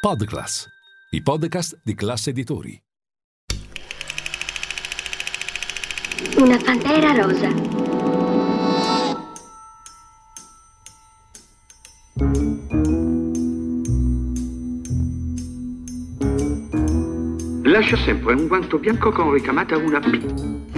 Podclass, i podcast di classe editori. Una pantera rosa. Lascia sempre un guanto bianco con ricamata una P.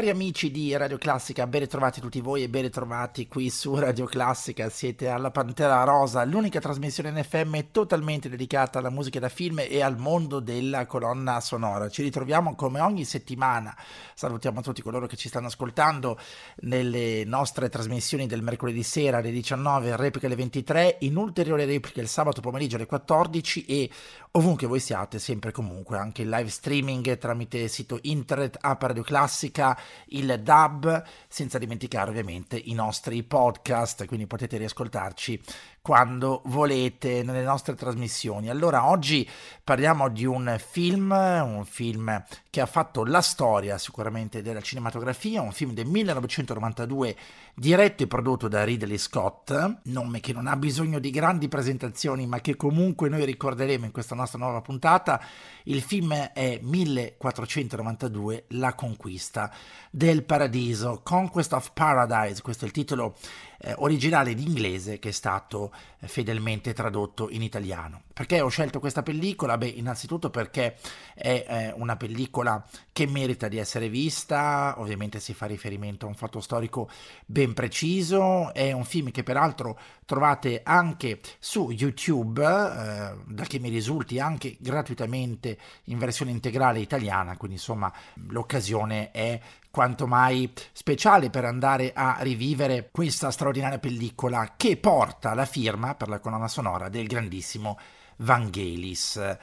Cari amici di Radio Classica, ben ritrovati tutti voi e ben ritrovati qui su Radio Classica. Siete alla Pantera Rosa, l'unica trasmissione in FM totalmente dedicata alla musica da film e al mondo della colonna sonora. Ci ritroviamo come ogni settimana. Salutiamo tutti coloro che ci stanno ascoltando nelle nostre trasmissioni del mercoledì sera alle 19, replica alle 23, in ulteriore replica il sabato pomeriggio alle 14 e ovunque voi siate, sempre comunque anche il live streaming tramite sito internet App Radio Classica il DAB, senza dimenticare ovviamente i nostri podcast, quindi potete riascoltarci quando volete nelle nostre trasmissioni. Allora, oggi parliamo di un film, un film che ha fatto la storia sicuramente della cinematografia, un film del 1992 diretto e prodotto da Ridley Scott, nome che non ha bisogno di grandi presentazioni, ma che comunque noi ricorderemo in questa nostra nuova puntata. Il film è 1492, La conquista del paradiso, Conquest of Paradise, questo è il titolo eh, originale in inglese che è stato eh, fedelmente tradotto in italiano. Perché ho scelto questa pellicola? Beh, innanzitutto perché è eh, una pellicola che merita di essere vista, ovviamente si fa riferimento a un fatto storico ben preciso, è un film che peraltro trovate anche su YouTube, eh, da che mi risulti anche gratuitamente in versione integrale italiana, quindi insomma l'occasione è quanto mai speciale per andare a rivivere questa straordinaria pellicola che porta la firma per la colonna sonora del grandissimo Vangelis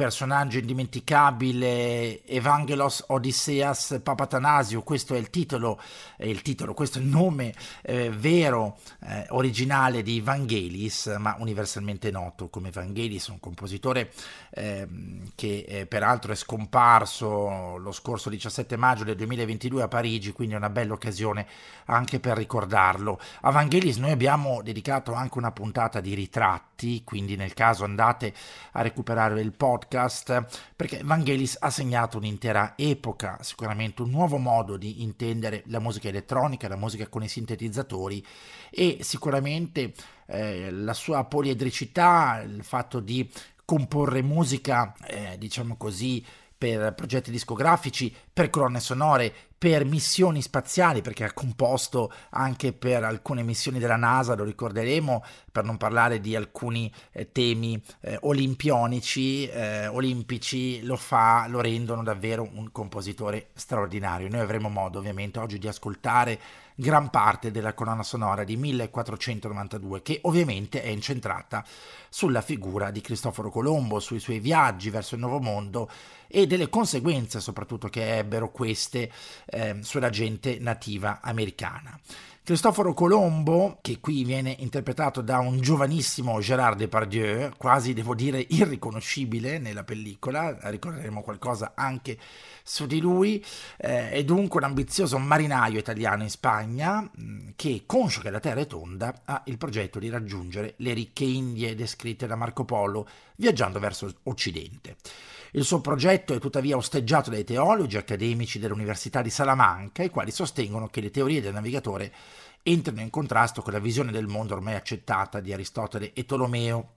personaggio indimenticabile Evangelos Odysseas Papatanasio, questo è il titolo, è il titolo questo è il nome eh, vero, eh, originale di Vangelis, ma universalmente noto come Vangelis, un compositore eh, che peraltro è scomparso lo scorso 17 maggio del 2022 a Parigi, quindi è una bella occasione anche per ricordarlo. A Vangelis noi abbiamo dedicato anche una puntata di ritratti, quindi nel caso andate a recuperare il podcast perché Vangelis ha segnato un'intera epoca, sicuramente un nuovo modo di intendere la musica elettronica, la musica con i sintetizzatori e sicuramente eh, la sua poliedricità, il fatto di comporre musica, eh, diciamo così, per progetti discografici, per colonne sonore, per missioni spaziali, perché ha composto anche per alcune missioni della NASA, lo ricorderemo, per non parlare di alcuni eh, temi eh, olimpionici, eh, olimpici, lo fa, lo rendono davvero un compositore straordinario. Noi avremo modo ovviamente oggi di ascoltare gran parte della colonna sonora di 1492 che ovviamente è incentrata sulla figura di Cristoforo Colombo, sui suoi viaggi verso il Nuovo Mondo e delle conseguenze soprattutto che ebbero queste eh, sulla gente nativa americana. Cristoforo Colombo, che qui viene interpretato da un giovanissimo Gérard Depardieu, quasi devo dire irriconoscibile nella pellicola, ricorderemo qualcosa anche su di lui, eh, è dunque un ambizioso marinaio italiano in Spagna che, conscio che la Terra è tonda, ha il progetto di raggiungere le ricche Indie descritte da Marco Polo viaggiando verso Occidente. Il suo progetto è tuttavia osteggiato dai teologi accademici dell'Università di Salamanca, i quali sostengono che le teorie del navigatore entrano in contrasto con la visione del mondo ormai accettata di Aristotele e Tolomeo.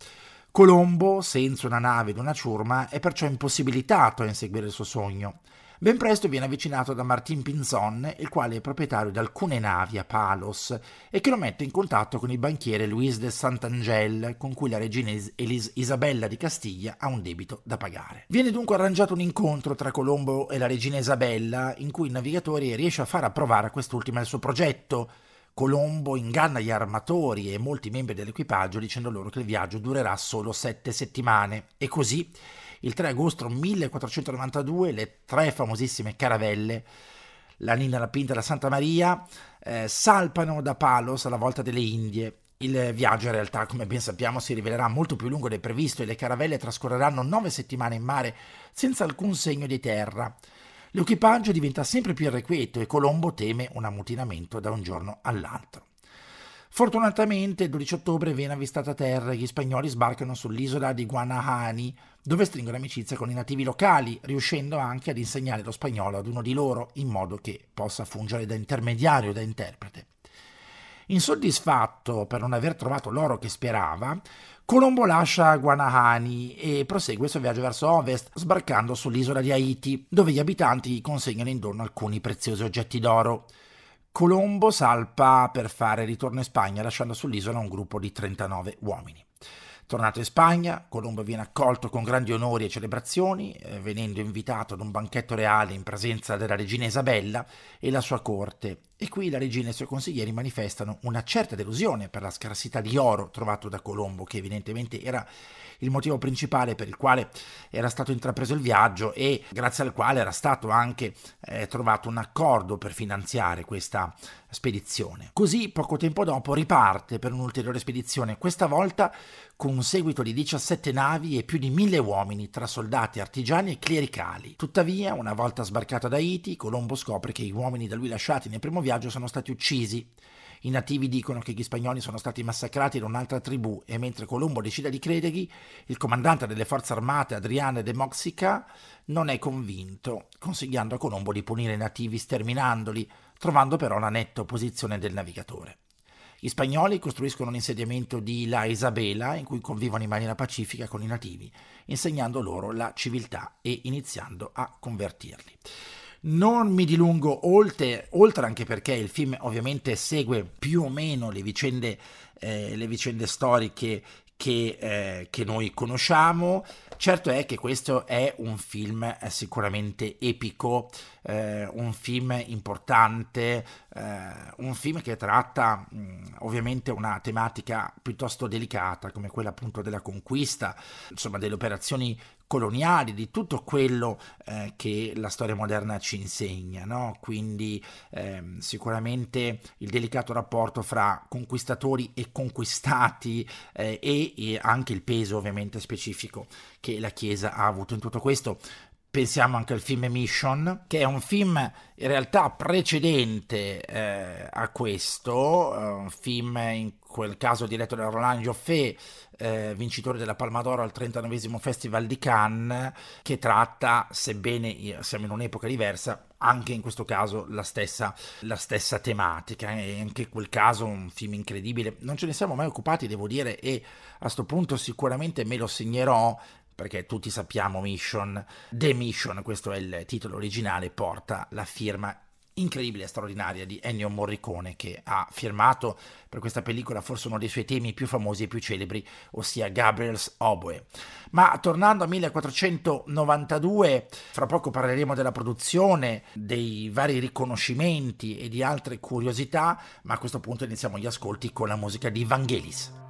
Colombo, senza una nave ed una ciurma, è perciò impossibilitato a inseguire il suo sogno. Ben presto viene avvicinato da Martin Pinzon, il quale è proprietario di alcune navi a Palos e che lo mette in contatto con il banchiere Luis de Sant'Angel, con cui la regina Elis- Isabella di Castiglia ha un debito da pagare. Viene dunque arrangiato un incontro tra Colombo e la regina Isabella, in cui il navigatore riesce a far approvare a quest'ultima il suo progetto, Colombo inganna gli armatori e molti membri dell'equipaggio dicendo loro che il viaggio durerà solo sette settimane e così il 3 agosto 1492 le tre famosissime caravelle la Nina, la Pinta e la Santa Maria eh, salpano da Palos alla volta delle Indie il viaggio in realtà, come ben sappiamo, si rivelerà molto più lungo del previsto e le caravelle trascorreranno nove settimane in mare senza alcun segno di terra. L'equipaggio diventa sempre più irrequieto e Colombo teme un ammutinamento da un giorno all'altro. Fortunatamente il 12 ottobre viene avvistata terra e gli spagnoli sbarcano sull'isola di Guanahani, dove stringono amicizia con i nativi locali, riuscendo anche ad insegnare lo spagnolo ad uno di loro in modo che possa fungere da intermediario, da interprete. Insoddisfatto per non aver trovato l'oro che sperava, Colombo lascia Guanahani e prosegue il suo viaggio verso ovest, sbarcando sull'isola di Haiti, dove gli abitanti gli consegnano dono alcuni preziosi oggetti d'oro. Colombo salpa per fare ritorno in Spagna, lasciando sull'isola un gruppo di 39 uomini. Tornato in Spagna, Colombo viene accolto con grandi onori e celebrazioni, eh, venendo invitato ad un banchetto reale in presenza della regina Isabella e la sua corte. E qui la regina e i suoi consiglieri manifestano una certa delusione per la scarsità di oro trovato da Colombo, che evidentemente era il motivo principale per il quale era stato intrapreso il viaggio e grazie al quale era stato anche eh, trovato un accordo per finanziare questa spedizione. Così poco tempo dopo riparte per un'ulteriore spedizione, questa volta con un seguito di 17 navi e più di mille uomini tra soldati, artigiani e clericali. Tuttavia, una volta sbarcato ad Haiti, Colombo scopre che gli uomini da lui lasciati nel primo viaggio sono stati uccisi i nativi dicono che gli spagnoli sono stati massacrati da un'altra tribù e mentre Colombo decide di credergli, il comandante delle forze armate Adriane de Moxica non è convinto, consigliando a Colombo di punire i nativi sterminandoli, trovando però la netta opposizione del navigatore. Gli spagnoli costruiscono un insediamento di La Isabela in cui convivono in maniera pacifica con i nativi, insegnando loro la civiltà e iniziando a convertirli. Non mi dilungo oltre, oltre anche perché il film ovviamente segue più o meno le vicende, eh, le vicende storiche che, eh, che, noi conosciamo. Certo è che questo è un film eh, sicuramente epico, eh, un film importante, eh, un film che tratta mh, ovviamente una tematica piuttosto delicata come quella appunto della conquista, insomma delle operazioni coloniali, di tutto quello eh, che la storia moderna ci insegna, no? quindi eh, sicuramente il delicato rapporto fra conquistatori e conquistati eh, e, e anche il peso ovviamente specifico che la Chiesa ha avuto in tutto questo. Pensiamo anche al film Mission, che è un film in realtà precedente eh, a questo, eh, un film in quel caso diretto da Roland Joffé, eh, vincitore della Palma d'Oro al 39 Festival di Cannes, che tratta, sebbene siamo in un'epoca diversa, anche in questo caso la stessa, la stessa tematica. E anche in quel caso un film incredibile. Non ce ne siamo mai occupati, devo dire, e a questo punto sicuramente me lo segnerò perché tutti sappiamo Mission, The Mission, questo è il titolo originale, porta la firma incredibile e straordinaria di Ennio Morricone che ha firmato per questa pellicola forse uno dei suoi temi più famosi e più celebri, ossia Gabriel's Oboe. Ma tornando a 1492, fra poco parleremo della produzione, dei vari riconoscimenti e di altre curiosità, ma a questo punto iniziamo gli ascolti con la musica di Vangelis.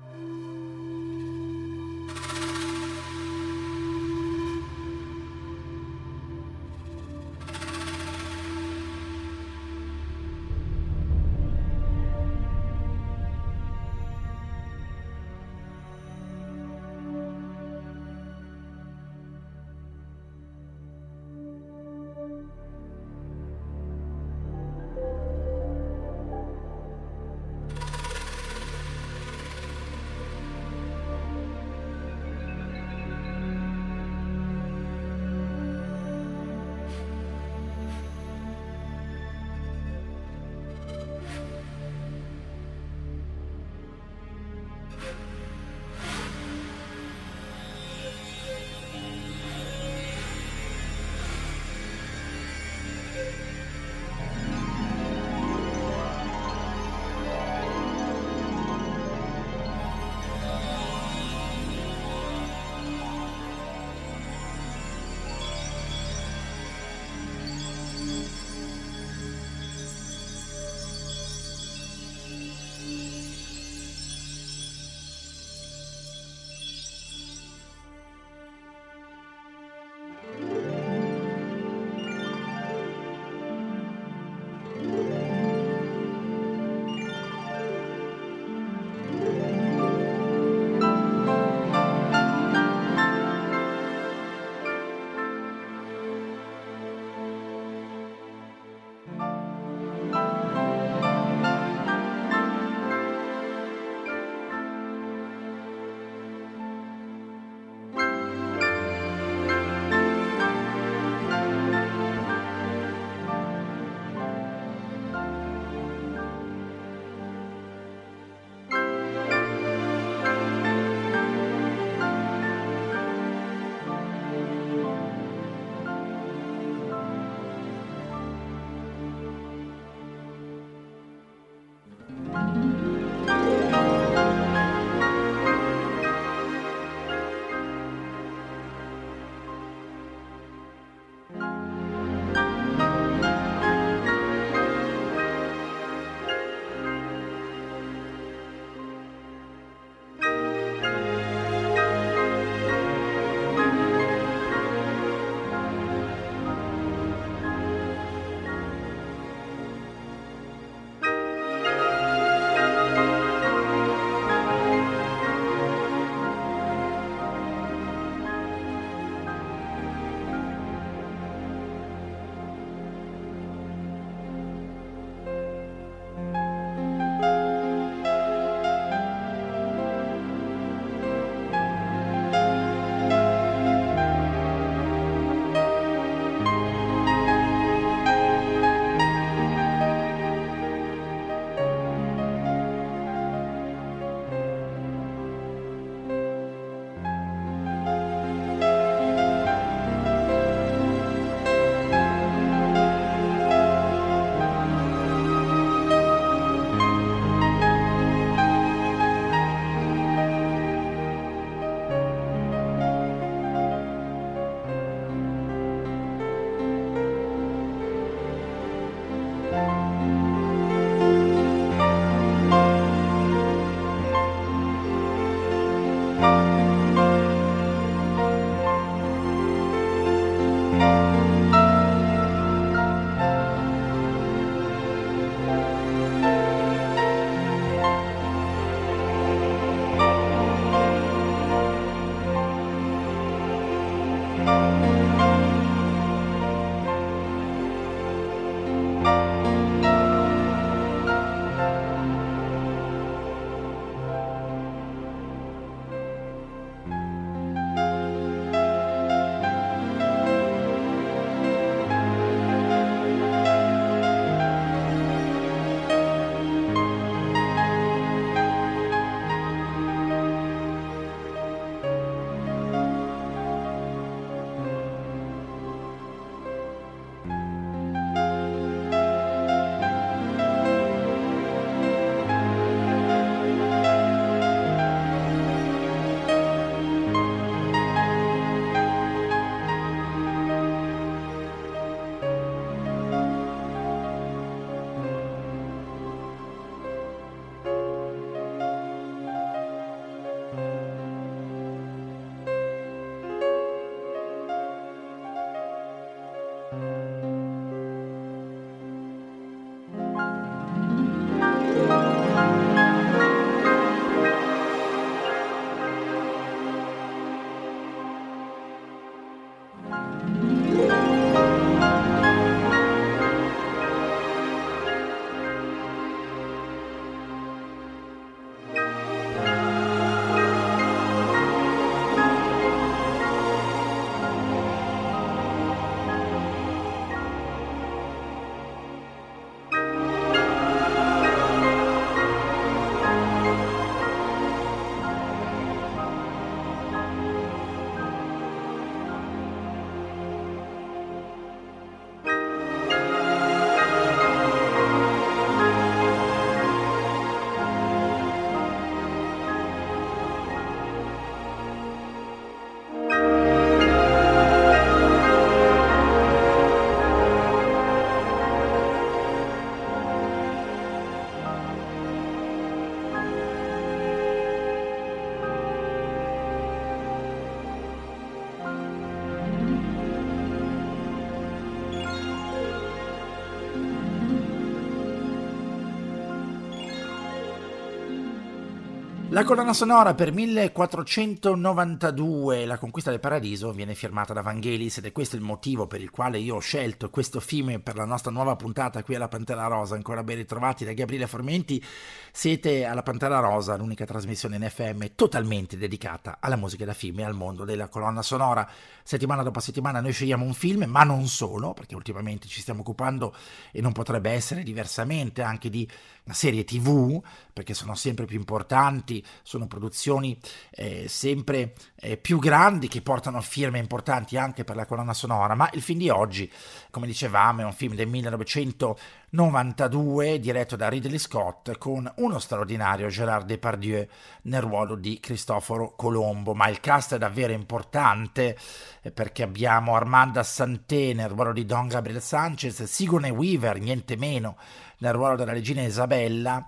La colonna sonora per 1492, La conquista del paradiso, viene firmata da Vangelis ed è questo il motivo per il quale io ho scelto questo film per la nostra nuova puntata qui alla Pantera Rosa. Ancora ben ritrovati da Gabriele Formenti. Siete alla Pantera Rosa, l'unica trasmissione in FM totalmente dedicata alla musica da film e al mondo della colonna sonora. Settimana dopo settimana noi scegliamo un film, ma non solo, perché ultimamente ci stiamo occupando e non potrebbe essere diversamente anche di una serie tv, perché sono sempre più importanti, sono produzioni eh, sempre eh, più grandi che portano firme importanti anche per la colonna sonora, ma il film di oggi, come dicevamo, è un film del 1992 diretto da Ridley Scott con uno straordinario Gérard Depardieu nel ruolo di Cristoforo Colombo, ma il cast è davvero importante eh, perché abbiamo Armanda Santé nel ruolo di Don Gabriel Sanchez, Sigourney Weaver, niente meno, nel ruolo della regina Isabella,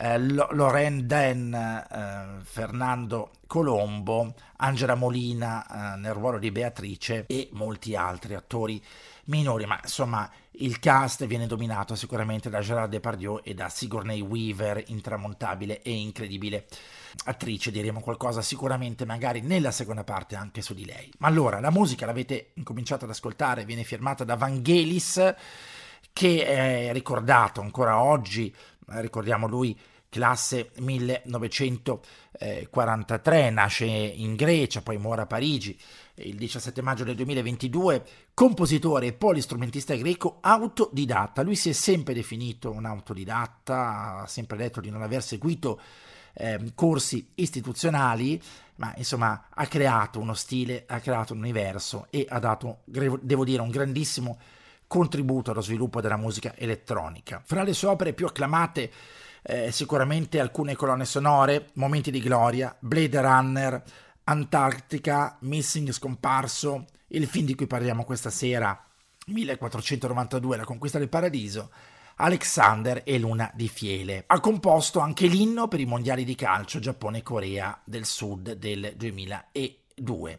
eh, Loren Den, eh, Fernando Colombo, Angela Molina eh, nel ruolo di Beatrice e molti altri attori minori, ma insomma il cast viene dominato sicuramente da Gerard Depardieu e da Sigourney Weaver, intramontabile e incredibile attrice, diremo qualcosa sicuramente magari nella seconda parte anche su di lei. Ma allora, la musica l'avete incominciato ad ascoltare, viene firmata da Vangelis, che è ricordato ancora oggi, ricordiamo lui classe 1943, nasce in Grecia, poi muore a Parigi il 17 maggio del 2022, compositore e polistrumentista greco autodidatta. Lui si è sempre definito un autodidatta, ha sempre detto di non aver seguito eh, corsi istituzionali, ma insomma ha creato uno stile, ha creato un universo e ha dato, devo dire, un grandissimo contributo allo sviluppo della musica elettronica. Fra le sue opere più acclamate eh, sicuramente alcune colonne sonore, Momenti di gloria, Blade Runner, Antarctica, Missing scomparso, il film di cui parliamo questa sera, 1492, La conquista del paradiso, Alexander e Luna di Fiele. Ha composto anche l'inno per i mondiali di calcio Giappone e Corea del Sud del 2002.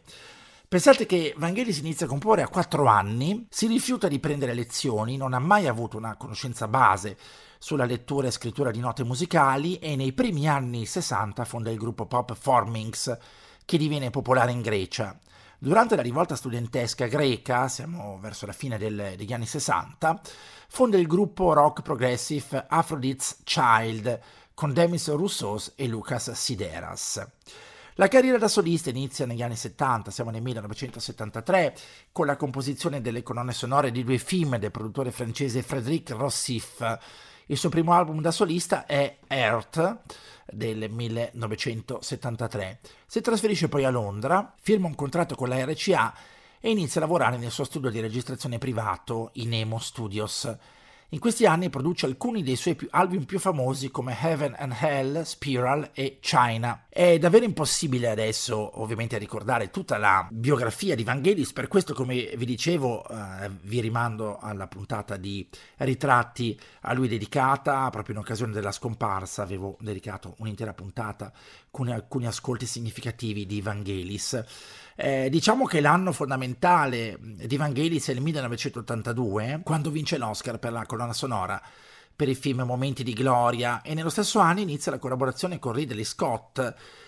Pensate che Vangelis inizia a comporre a 4 anni, si rifiuta di prendere lezioni, non ha mai avuto una conoscenza base sulla lettura e scrittura di note musicali e nei primi anni 60 fonda il gruppo pop Formings che diviene popolare in Grecia. Durante la rivolta studentesca greca, siamo verso la fine del, degli anni 60, fonda il gruppo rock progressive Aphrodite's Child con Demis Roussos e Lucas Sideras. La carriera da solista inizia negli anni 70, siamo nel 1973, con la composizione delle colonne sonore di due film del produttore francese Frédéric Rossif. Il suo primo album da solista è Earth del 1973. Si trasferisce poi a Londra, firma un contratto con la RCA e inizia a lavorare nel suo studio di registrazione privato, in Emo Studios. In questi anni produce alcuni dei suoi più album più famosi come Heaven and Hell, Spiral e China. È davvero impossibile adesso ovviamente ricordare tutta la biografia di Vangelis, per questo come vi dicevo eh, vi rimando alla puntata di ritratti a lui dedicata, proprio in occasione della scomparsa avevo dedicato un'intera puntata con alcuni ascolti significativi di Vangelis. Eh, diciamo che l'anno fondamentale di Vangelis è il 1982, quando vince l'Oscar per la colonna sonora per il film Momenti di Gloria e nello stesso anno inizia la collaborazione con Ridley Scott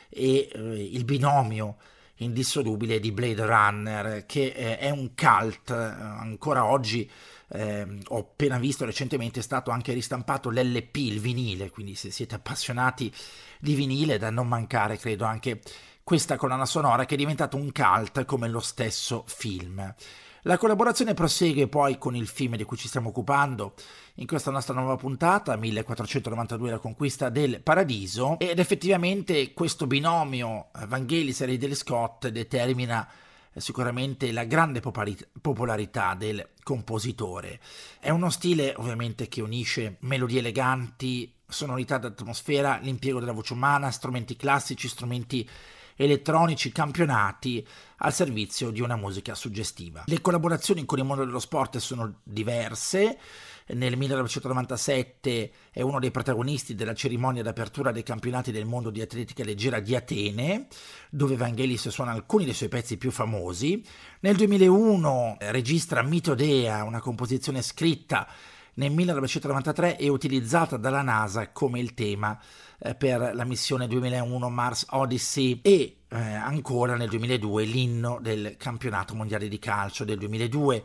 e eh, il binomio indissolubile di Blade Runner che eh, è un cult. Ancora oggi eh, ho appena visto recentemente è stato anche ristampato l'LP, il vinile, quindi se siete appassionati di vinile da non mancare credo anche questa colonna sonora che è diventata un cult come lo stesso film. La collaborazione prosegue poi con il film di cui ci stiamo occupando in questa nostra nuova puntata, 1492 La conquista del paradiso, ed effettivamente questo binomio Vangelis e Ridley Scott determina eh, sicuramente la grande popolarità del compositore. È uno stile ovviamente che unisce melodie eleganti, sonorità d'atmosfera, l'impiego della voce umana, strumenti classici, strumenti elettronici campionati al servizio di una musica suggestiva. Le collaborazioni con il mondo dello sport sono diverse. Nel 1997 è uno dei protagonisti della cerimonia d'apertura dei campionati del mondo di atletica leggera di Atene, dove Vangelis suona alcuni dei suoi pezzi più famosi. Nel 2001 registra Mitodea, una composizione scritta nel 1993 e utilizzata dalla NASA come il tema eh, per la missione 2001 Mars Odyssey e eh, ancora nel 2002 l'inno del campionato mondiale di calcio del 2002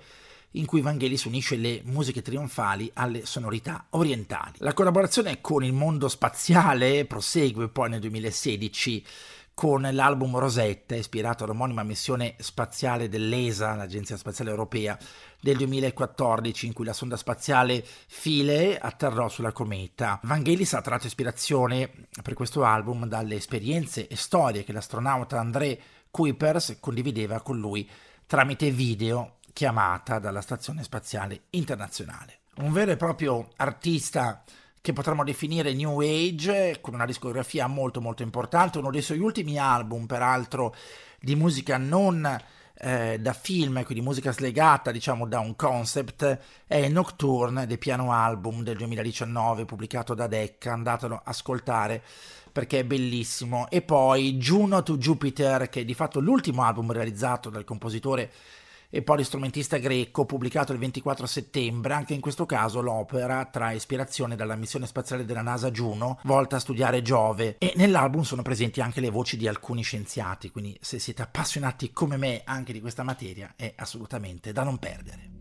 in cui Vangelis unisce le musiche trionfali alle sonorità orientali. La collaborazione con il mondo spaziale prosegue poi nel 2016 con l'album Rosetta, ispirato all'omonima missione spaziale dell'ESA, l'Agenzia Spaziale Europea, del 2014, in cui la sonda spaziale Philae atterrò sulla cometa. Vangelis ha tratto ispirazione per questo album dalle esperienze e storie che l'astronauta André Kuipers condivideva con lui tramite video chiamata dalla Stazione Spaziale Internazionale. Un vero e proprio artista che potremmo definire New Age, con una discografia molto molto importante, uno dei suoi ultimi album, peraltro di musica non eh, da film, quindi musica slegata diciamo da un concept, è Nocturne, del piano album del 2019 pubblicato da Decca, andatelo a ascoltare perché è bellissimo. E poi Juno to Jupiter, che è di fatto l'ultimo album realizzato dal compositore e polistrumentista greco, pubblicato il 24 settembre. Anche in questo caso l'opera trae ispirazione dalla missione spaziale della NASA Juno, volta a studiare Giove, e nell'album sono presenti anche le voci di alcuni scienziati, quindi se siete appassionati come me anche di questa materia è assolutamente da non perdere.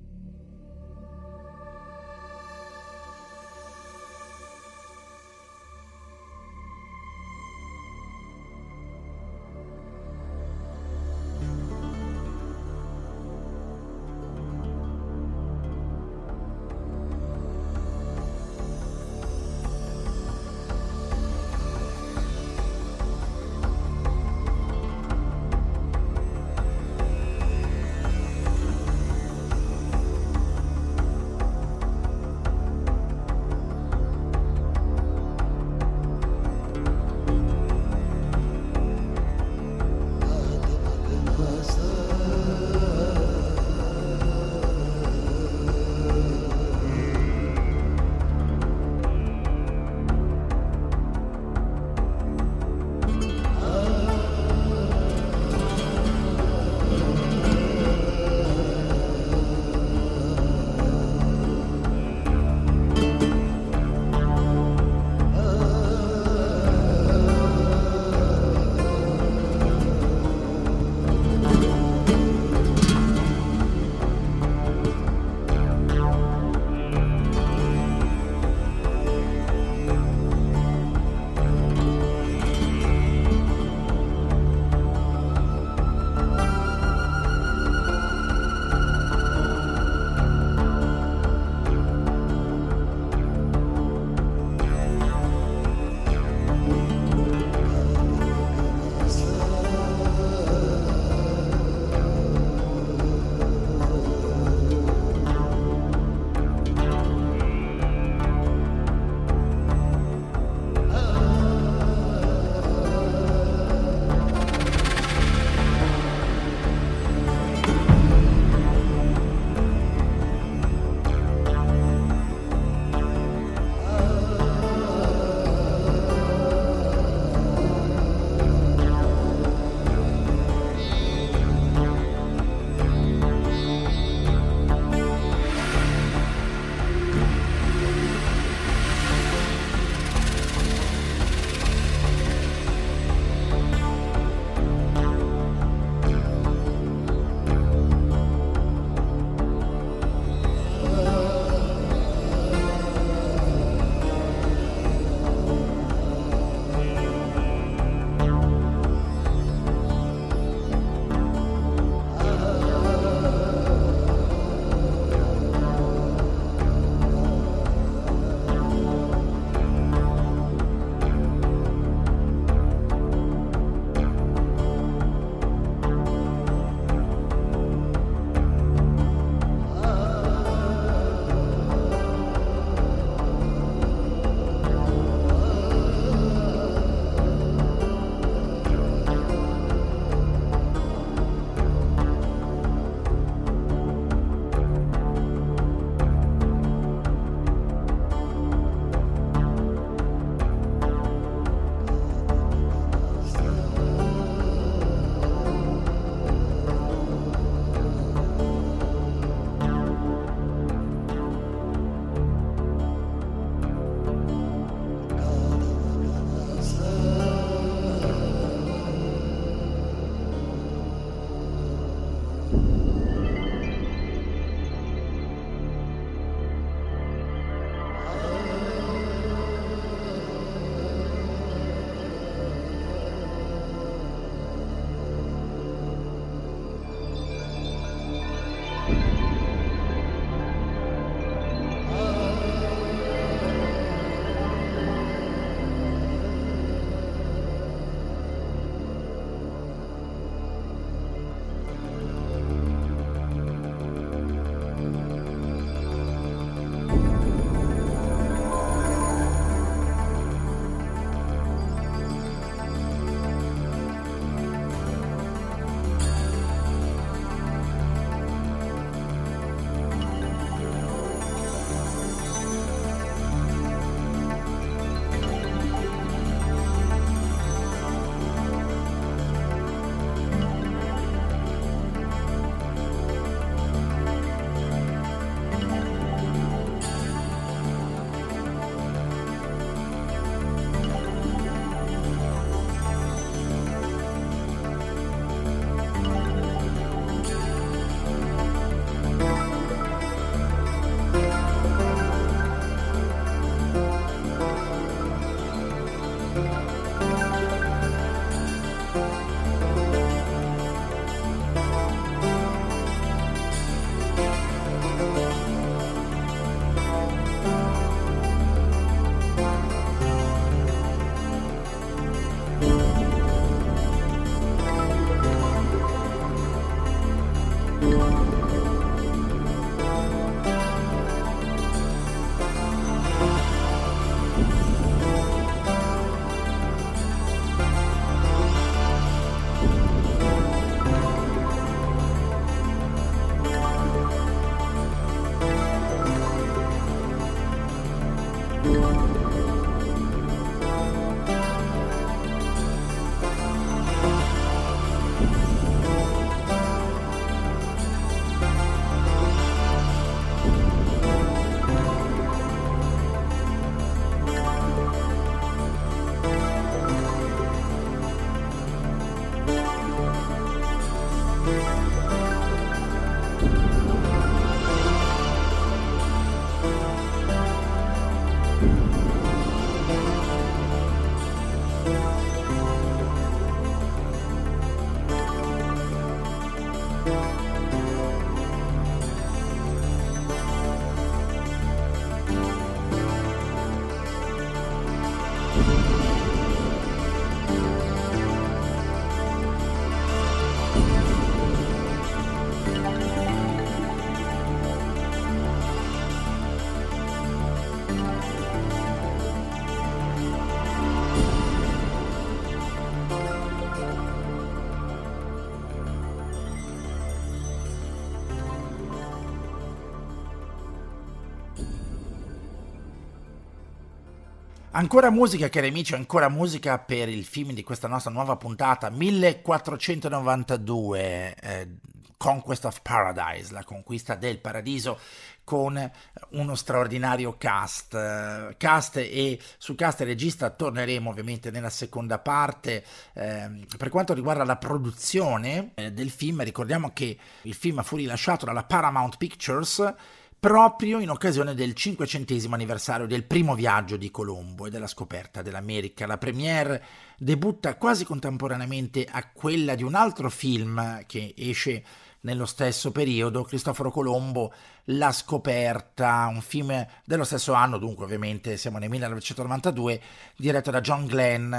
Ancora musica, cari amici, ancora musica per il film di questa nostra nuova puntata 1492, eh, Conquest of Paradise, la conquista del paradiso con uno straordinario cast. Cast e su cast e regista torneremo ovviamente nella seconda parte. Eh, per quanto riguarda la produzione eh, del film, ricordiamo che il film fu rilasciato dalla Paramount Pictures proprio in occasione del 500 anniversario del primo viaggio di Colombo e della scoperta dell'America. La premiere debutta quasi contemporaneamente a quella di un altro film che esce nello stesso periodo, Cristoforo Colombo, La scoperta, un film dello stesso anno, dunque ovviamente siamo nel 1992, diretto da John Glenn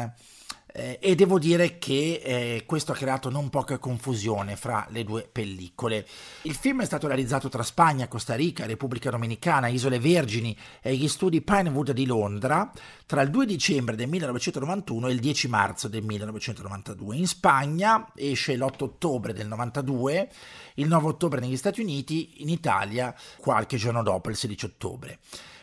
eh, e devo dire che eh, questo ha creato non poca confusione fra le due pellicole. Il film è stato realizzato tra Spagna, Costa Rica, Repubblica Dominicana, Isole Vergini e gli studi Pinewood di Londra tra il 2 dicembre del 1991 e il 10 marzo del 1992. In Spagna esce l'8 ottobre del 92, il 9 ottobre negli Stati Uniti, in Italia qualche giorno dopo, il 16 ottobre.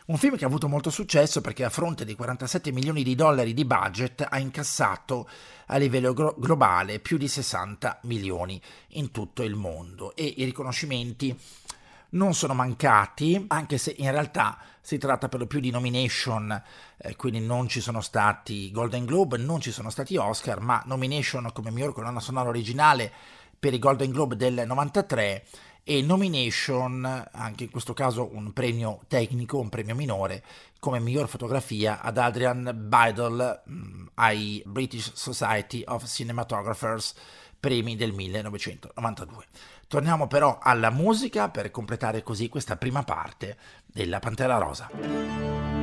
Un film che ha avuto molto successo perché a fronte di 47 milioni di dollari di budget ha incassato a livello gro- globale più di 60 milioni in tutto il mondo. E i riconoscimenti non sono mancati, anche se in realtà si tratta per lo più di nomination, eh, quindi non ci sono stati Golden Globe, non ci sono stati Oscar, ma nomination come miglior colonna sonora originale per i Golden Globe del 93 e nomination, anche in questo caso un premio tecnico, un premio minore, come miglior fotografia ad Adrian Bidle mm, ai British Society of Cinematographers premi del 1992. Torniamo però alla musica per completare così questa prima parte della Pantera Rosa.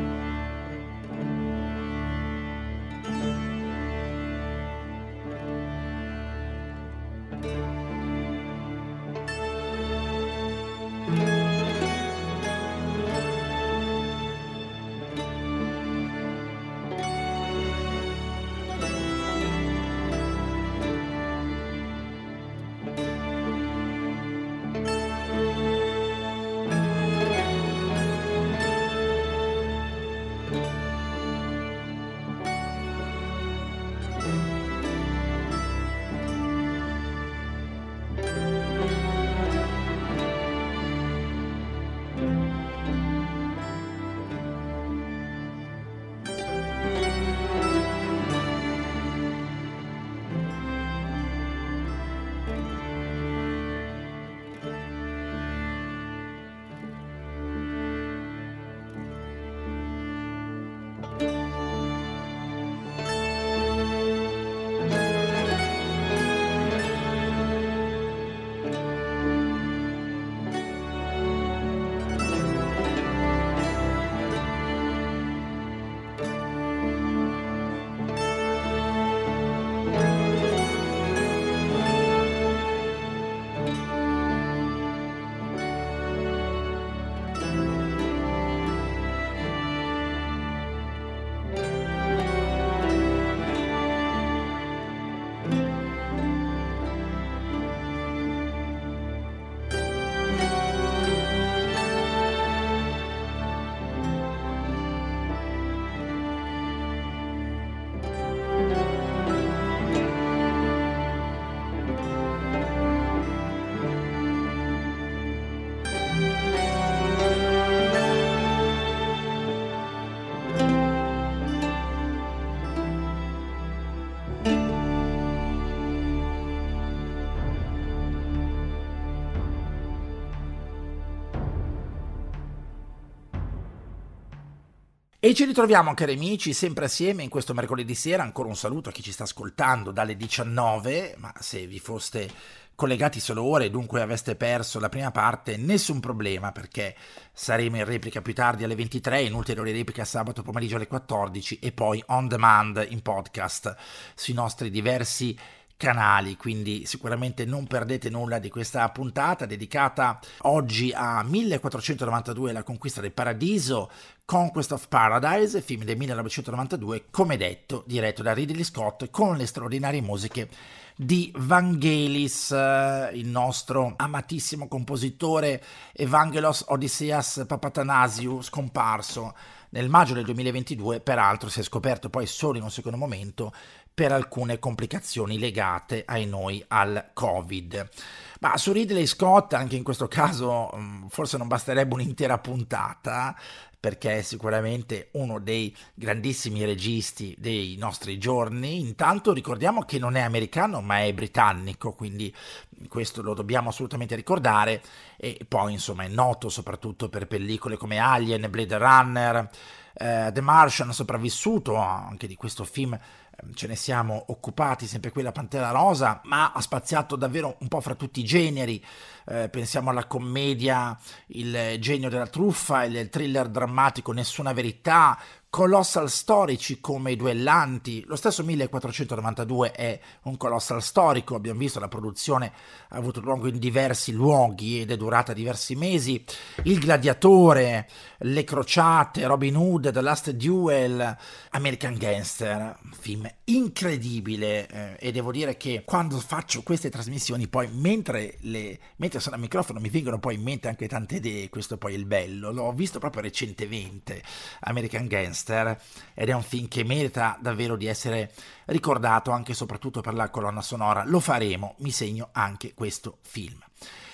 E ci ritroviamo, cari amici, sempre assieme in questo mercoledì sera. Ancora un saluto a chi ci sta ascoltando dalle 19, ma se vi foste collegati solo ora e dunque aveste perso la prima parte, nessun problema perché saremo in replica più tardi alle 23, in ulteriore replica sabato pomeriggio alle 14 e poi on demand in podcast sui nostri diversi canali, quindi sicuramente non perdete nulla di questa puntata dedicata oggi a 1492 la conquista del paradiso, Conquest of Paradise, film del 1992, come detto, diretto da Ridley Scott con le straordinarie musiche di Vangelis, eh, il nostro amatissimo compositore Evangelos Odysseas Papatanasiou, scomparso nel maggio del 2022, peraltro si è scoperto poi solo in un secondo momento per alcune complicazioni legate ai noi al Covid. Ma su Ridley Scott, anche in questo caso, mm, forse non basterebbe un'intera puntata, perché è sicuramente uno dei grandissimi registi dei nostri giorni. Intanto ricordiamo che non è americano ma è britannico, quindi questo lo dobbiamo assolutamente ricordare e poi insomma è noto soprattutto per pellicole come Alien, Blade Runner, eh, The Martian, sopravvissuto anche di questo film ce ne siamo occupati, sempre qui la Pantera Rosa, ma ha spaziato davvero un po' fra tutti i generi, eh, pensiamo alla commedia Il genio della truffa, il thriller drammatico Nessuna verità, colossal storici come i duellanti. Lo stesso 1492 è un colossal storico, abbiamo visto la produzione ha avuto luogo in diversi luoghi ed è durata diversi mesi. Il gladiatore, Le crociate, Robin Hood, The Last Duel, American Gangster, film incredibile eh, e devo dire che quando faccio queste trasmissioni poi mentre, le, mentre sono al microfono mi vengono poi in mente anche tante idee, questo poi è il bello. L'ho visto proprio recentemente, American Gangster Western ed è un film che merita davvero di essere ricordato anche e soprattutto per la colonna sonora. Lo faremo, mi segno anche questo film.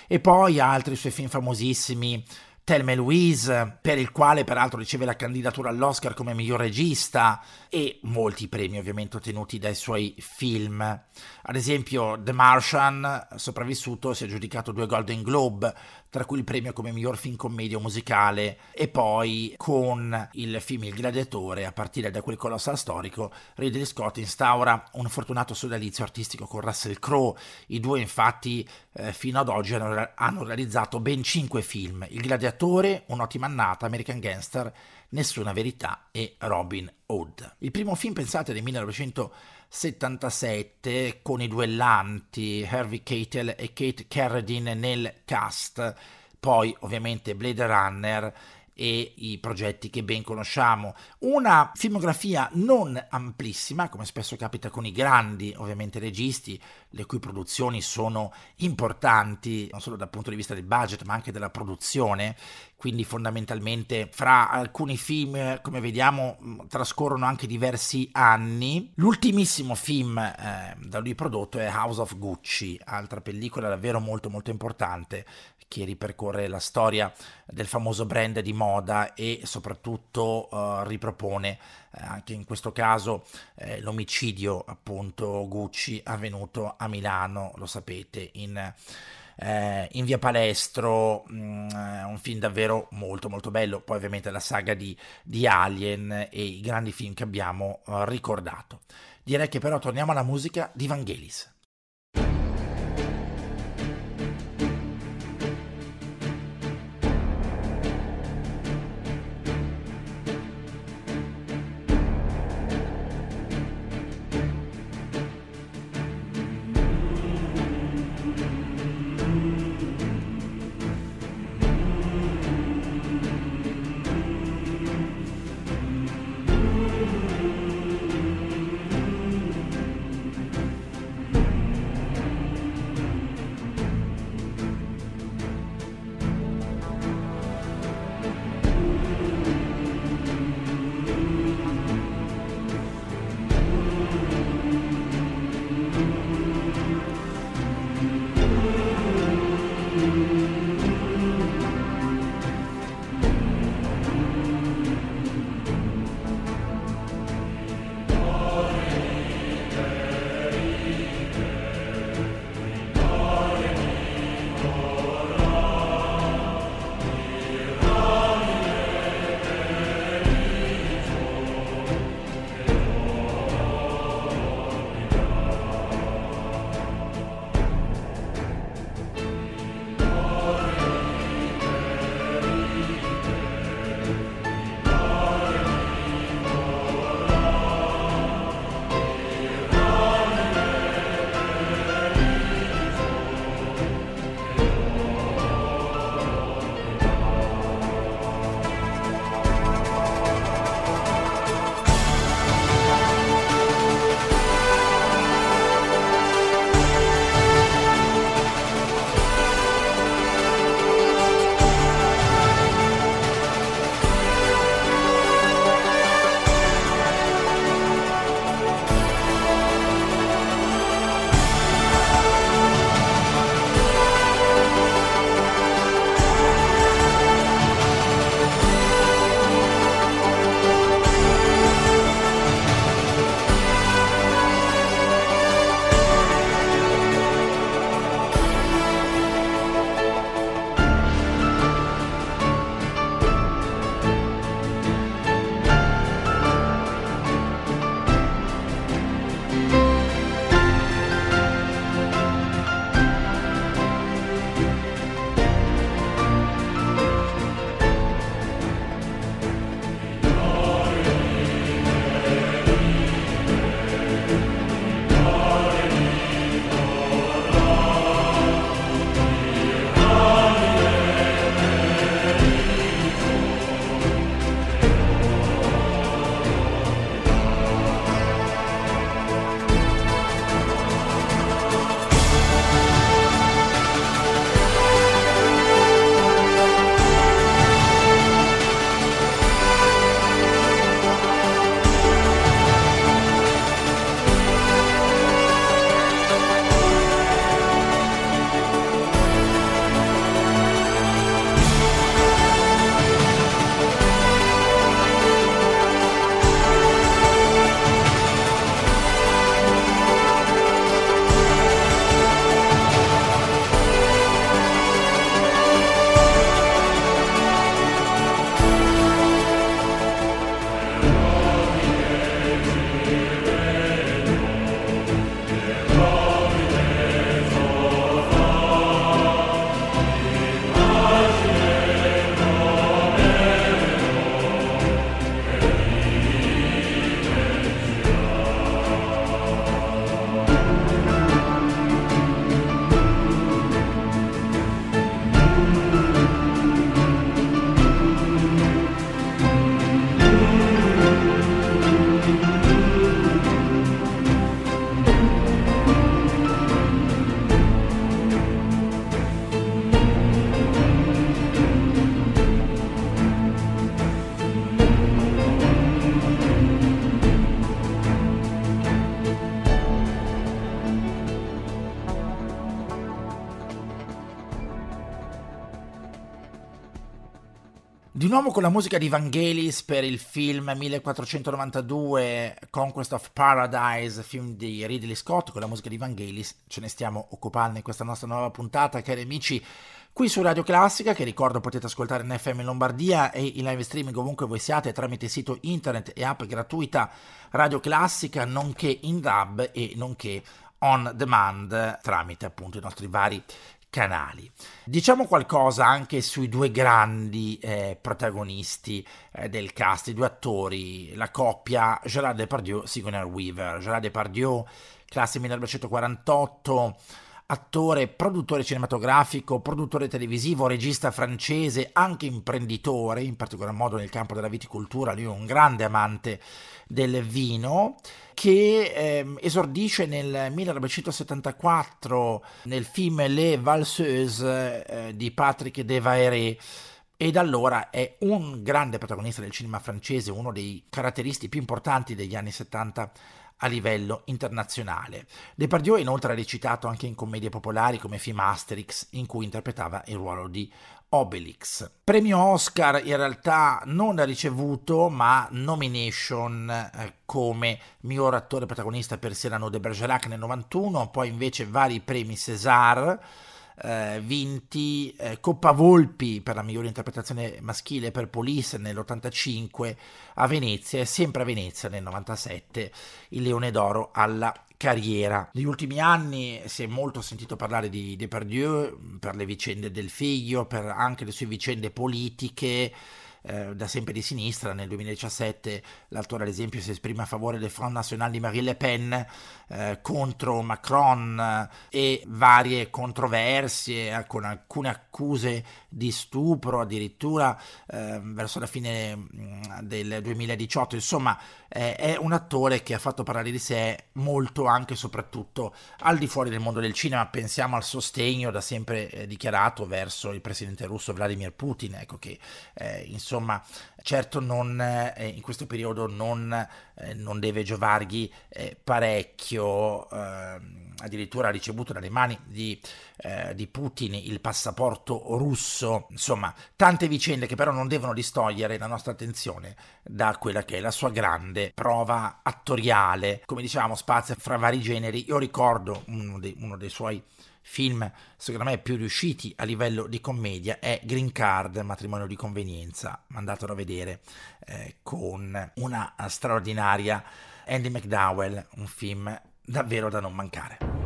E poi altri suoi film famosissimi Thelma Louise, per il quale peraltro riceve la candidatura all'Oscar come miglior regista e molti premi ovviamente ottenuti dai suoi film. Ad esempio The Martian, sopravvissuto, si è aggiudicato due Golden Globe, tra cui il premio come miglior film commedia musicale e poi con il film Il Gladiatore, a partire da quel colossal storico, Ridley Scott instaura un fortunato sodalizio artistico con Russell Crowe. I due infatti eh, fino ad oggi hanno, hanno realizzato ben cinque film, Il Gladiatore, Un'ottima annata, American Gangster, Nessuna verità e Robin Hood. Il primo film, pensate, del 1977 con i duellanti Harvey Keitel e Kate Carradine nel cast, poi ovviamente Blade Runner e i progetti che ben conosciamo. Una filmografia non amplissima, come spesso capita con i grandi, ovviamente, registi, le cui produzioni sono importanti, non solo dal punto di vista del budget, ma anche della produzione. Quindi fondamentalmente fra alcuni film, come vediamo, trascorrono anche diversi anni. L'ultimissimo film eh, da lui prodotto è House of Gucci, altra pellicola davvero molto molto importante che ripercorre la storia del famoso brand di moda e soprattutto uh, ripropone eh, anche in questo caso eh, l'omicidio appunto Gucci avvenuto a Milano, lo sapete, in, in via Palestro, mm, un film davvero molto molto bello, poi ovviamente la saga di, di Alien e i grandi film che abbiamo uh, ricordato. Direi che però torniamo alla musica di Vangelis. Nuovo con la musica di Vangelis per il film 1492 Conquest of Paradise, film di Ridley Scott, con la musica di Vangelis ce ne stiamo occupando in questa nostra nuova puntata, cari amici, qui su Radio Classica, che ricordo potete ascoltare in FM Lombardia e in live streaming ovunque voi siate tramite sito internet e app gratuita Radio Classica, nonché in DAB e nonché on demand tramite appunto i nostri vari canali. Diciamo qualcosa anche sui due grandi eh, protagonisti eh, del cast, i due attori, la coppia Gerard Depardieu e Sigourney Weaver. Gerard Depardieu, classe 1948, attore, produttore cinematografico, produttore televisivo, regista francese, anche imprenditore, in particolar modo nel campo della viticoltura, lui è un grande amante del vino, che eh, esordisce nel 1974 nel film Les Valseuses eh, di Patrick Devaere e da allora è un grande protagonista del cinema francese, uno dei caratteristi più importanti degli anni 70 a livello internazionale. Depardieu inoltre ha recitato anche in commedie popolari come film Asterix, in cui interpretava il ruolo di Obelix. Premio Oscar in realtà non ha ricevuto, ma nomination eh, come miglior attore protagonista per Cyrano de Bergerac nel 91, poi invece vari premi César eh, vinti eh, Coppa Volpi per la migliore interpretazione maschile per Police nell'85 a Venezia e sempre a Venezia nel 97 il Leone d'Oro alla carriera. Negli ultimi anni si è molto sentito parlare di Depardieu per le vicende del figlio, per anche le sue vicende politiche, eh, da sempre di sinistra. Nel 2017 l'autore, ad esempio, si esprime a favore del Front National di Marine Le Pen eh, contro Macron eh, e varie controversie con alcune accuse di stupro addirittura eh, verso la fine mm, del 2018. Insomma, è un attore che ha fatto parlare di sé molto anche e soprattutto al di fuori del mondo del cinema. Pensiamo al sostegno da sempre dichiarato verso il presidente russo Vladimir Putin, ecco che insomma insomma certo non, eh, in questo periodo non, eh, non deve giovargli eh, parecchio, ehm, addirittura ha ricevuto dalle mani di, eh, di, Putin il passaporto russo, insomma tante vicende che però non devono distogliere la nostra attenzione da quella che è la sua grande prova attoriale, come dicevamo spazia fra vari generi, io ricordo uno dei, uno dei suoi film secondo me più riusciti a livello di commedia è Green Card, matrimonio di convenienza, mandatelo a vedere eh, con una straordinaria Andy McDowell, un film davvero da non mancare.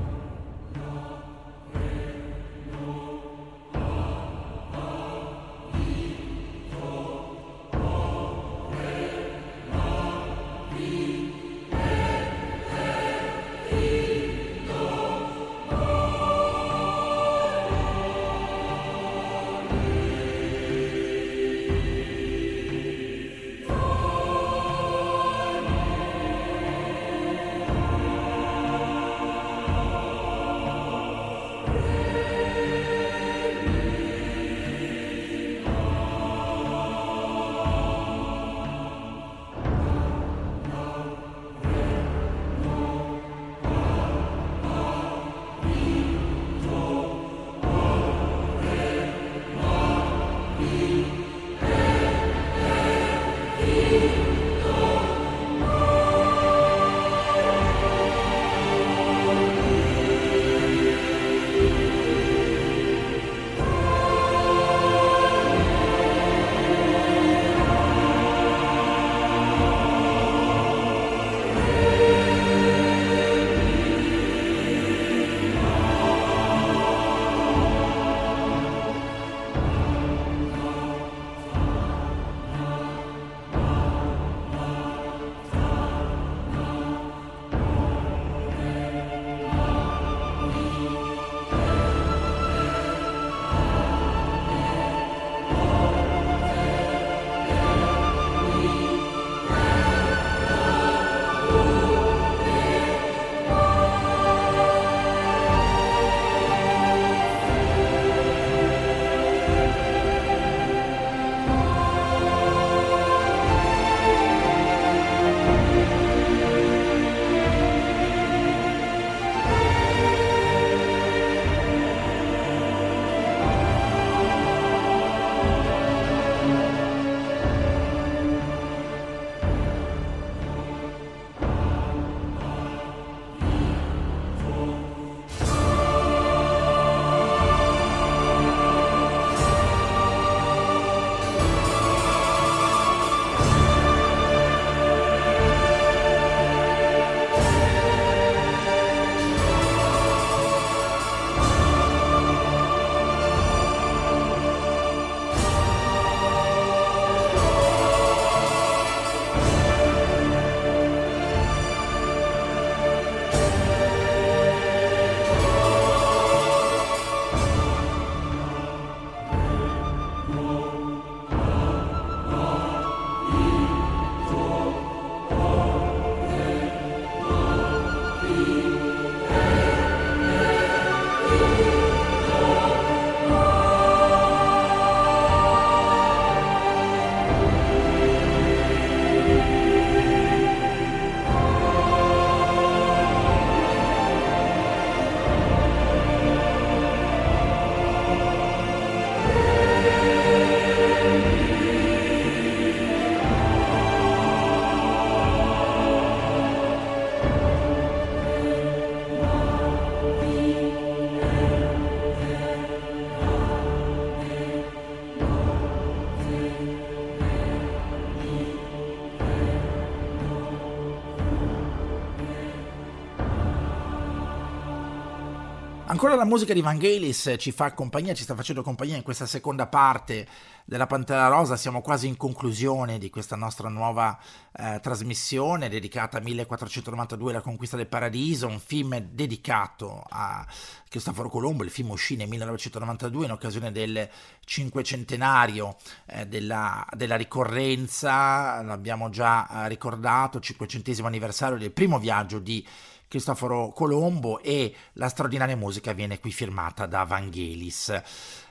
Ancora la musica di Vangelis ci fa compagnia, ci sta facendo compagnia in questa seconda parte della Pantera Rosa. Siamo quasi in conclusione di questa nostra nuova eh, trasmissione dedicata a 1492, La conquista del paradiso, un film dedicato a Cristoforo Colombo. Il film uscì nel 1992 in occasione del cinquecentenario eh, della, della, ricorrenza, l'abbiamo già eh, ricordato, cinquecentesimo anniversario del primo viaggio di Cristoforo Colombo e la straordinaria musica viene qui firmata da Vangelis.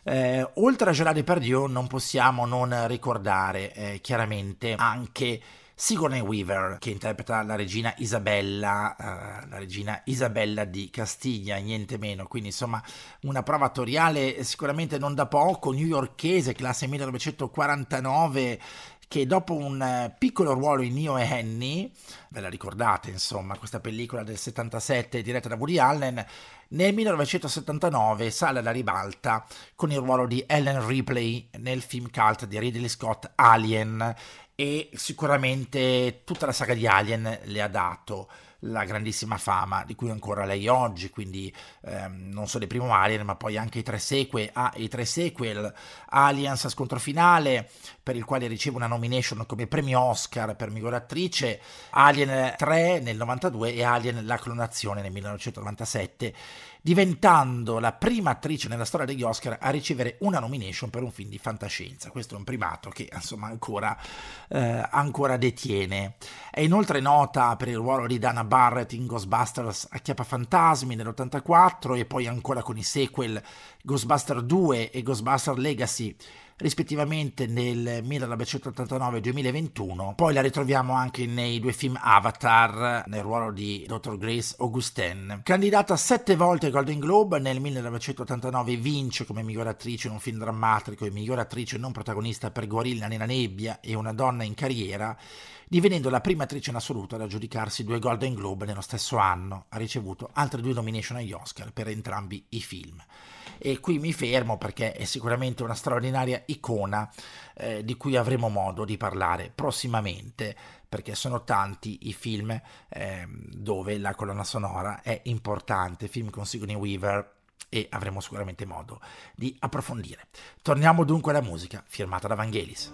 Eh, oltre a Gerard Depardieu non possiamo non ricordare eh, chiaramente anche Sigourney Weaver che interpreta la regina Isabella, uh, la regina Isabella di Castiglia, niente meno, quindi insomma una prova attoriale sicuramente non da poco, newyorkese, classe 1949, che dopo un eh, piccolo ruolo in Neo e Henny, ve la ricordate insomma, questa pellicola del 77 diretta da Woody Allen, nel 1979 sale alla ribalta con il ruolo di Ellen Ripley nel film cult di Ridley Scott Alien e sicuramente tutta la saga di Alien le ha dato la grandissima fama di cui ancora lei oggi, quindi ehm, non solo il primo Alien, ma poi anche i tre sequel, ah, i tre sequel Aliens scontro finale, per il quale riceve una nomination come premio Oscar per miglior attrice, Alien 3 nel 92 e Alien la clonazione nel 1997 diventando la prima attrice nella storia degli Oscar a ricevere una nomination per un film di fantascienza. Questo è un primato che insomma ancora, eh, ancora detiene. È inoltre nota per il ruolo di Dana Barrett in Ghostbusters Acchiappa Fantasmi nell'84 e poi ancora con i sequel Ghostbusters 2 e Ghostbusters Legacy rispettivamente nel 1989 e 2021. Poi la ritroviamo anche nei due film Avatar nel ruolo di Dr. Grace Augustin. Candidata sette volte ai Golden Globe, nel 1989 vince come miglior attrice in un film drammatico e miglior attrice non protagonista per Gorilla nella nebbia e una donna in carriera divenendo la prima attrice in assoluto ad aggiudicarsi due Golden Globe nello stesso anno. Ha ricevuto altre due nomination agli Oscar per entrambi i film. E qui mi fermo perché è sicuramente una straordinaria icona eh, di cui avremo modo di parlare prossimamente perché sono tanti i film eh, dove la colonna sonora è importante, film con Sigourney Weaver e avremo sicuramente modo di approfondire. Torniamo dunque alla musica firmata da Vangelis.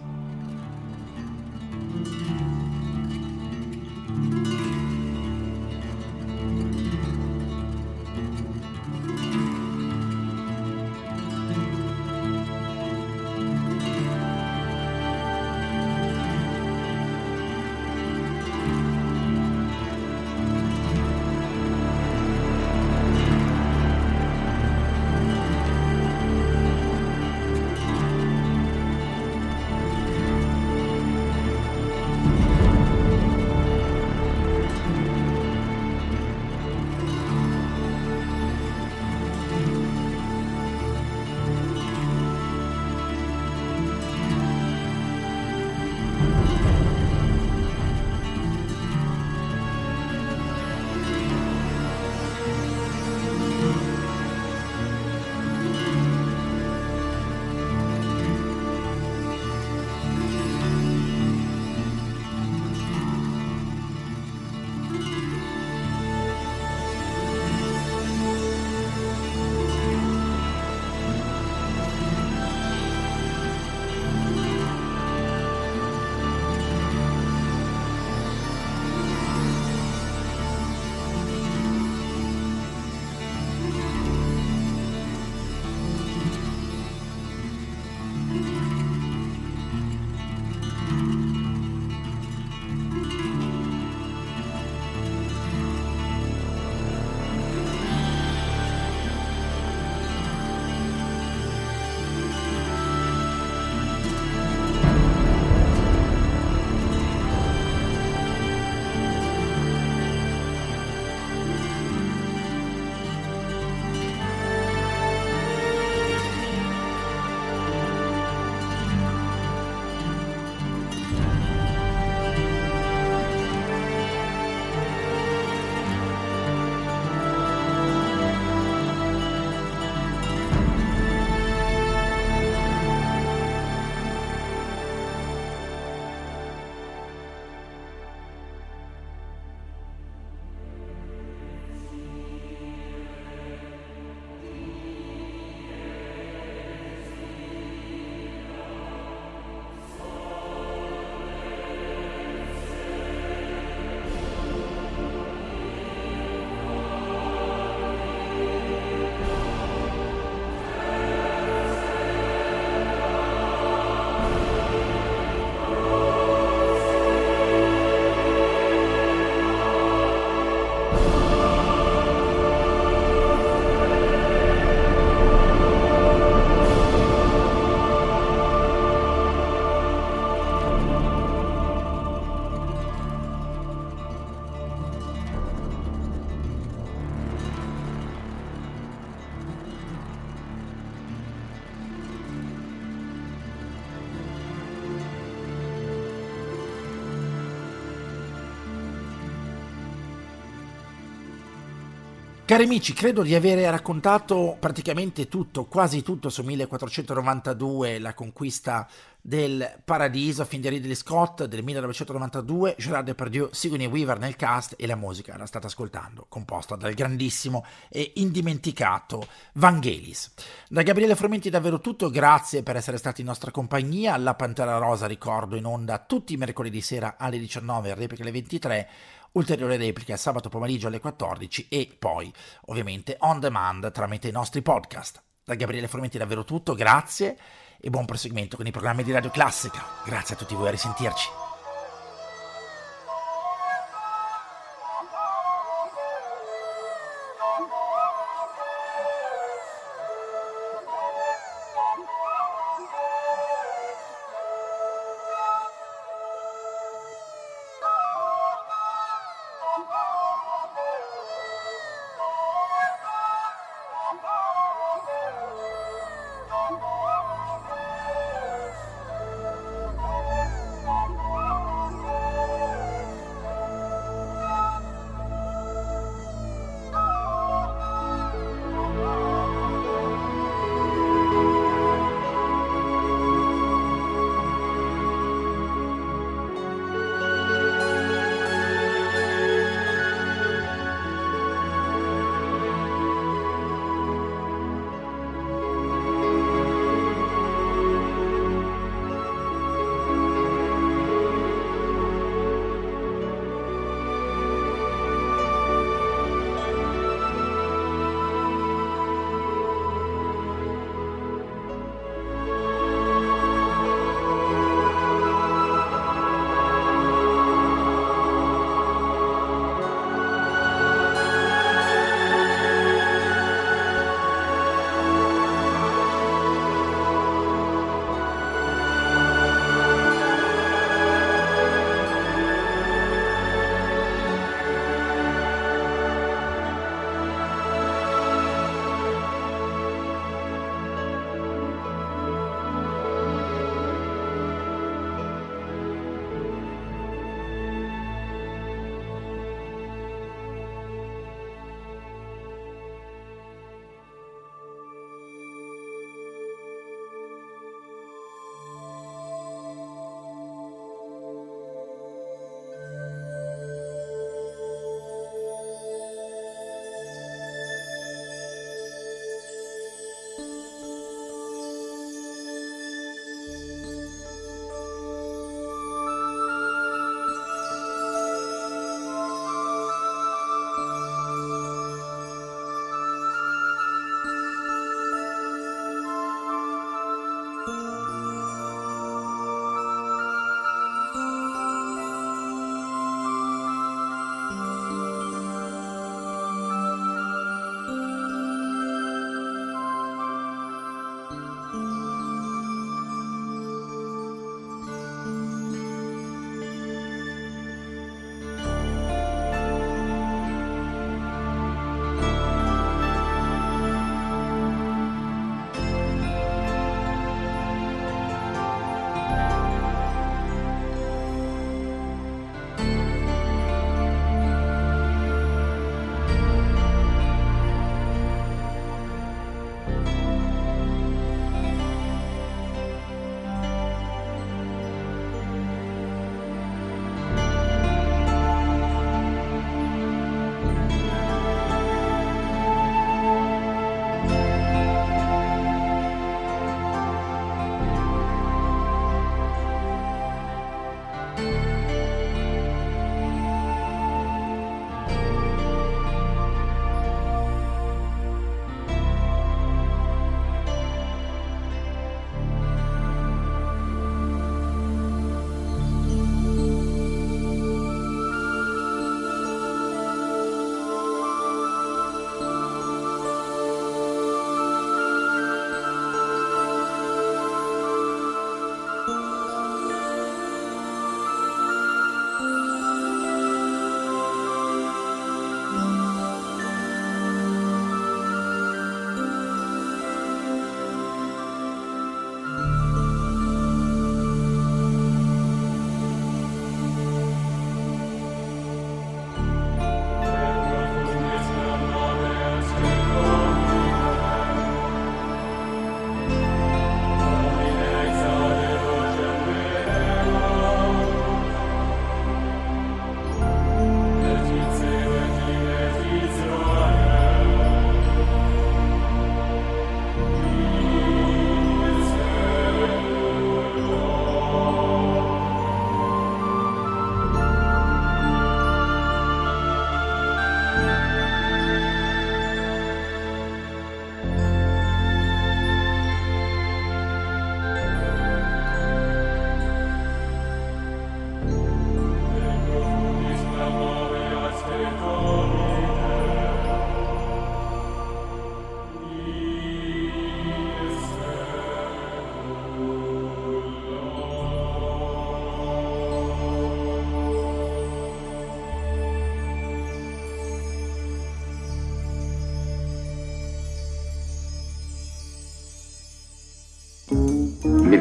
Cari amici, credo di avere raccontato praticamente tutto, quasi tutto su 1492, la conquista del Paradiso, film di Ridley Scott del 1992, Gerard Depardieu, Sigourney Weaver nel cast e la musica la state ascoltando, composta dal grandissimo e indimenticato Vangelis. Da Gabriele Frumenti davvero tutto, grazie per essere stati in nostra compagnia, La Pantera Rosa ricordo in onda tutti i mercoledì sera alle 19 e replica alle 23, ulteriore replica sabato pomeriggio alle 14 e poi ovviamente on demand tramite i nostri podcast. Da Gabriele Formenti davvero tutto, grazie e buon proseguimento con i programmi di Radio Classica. Grazie a tutti voi, a risentirci.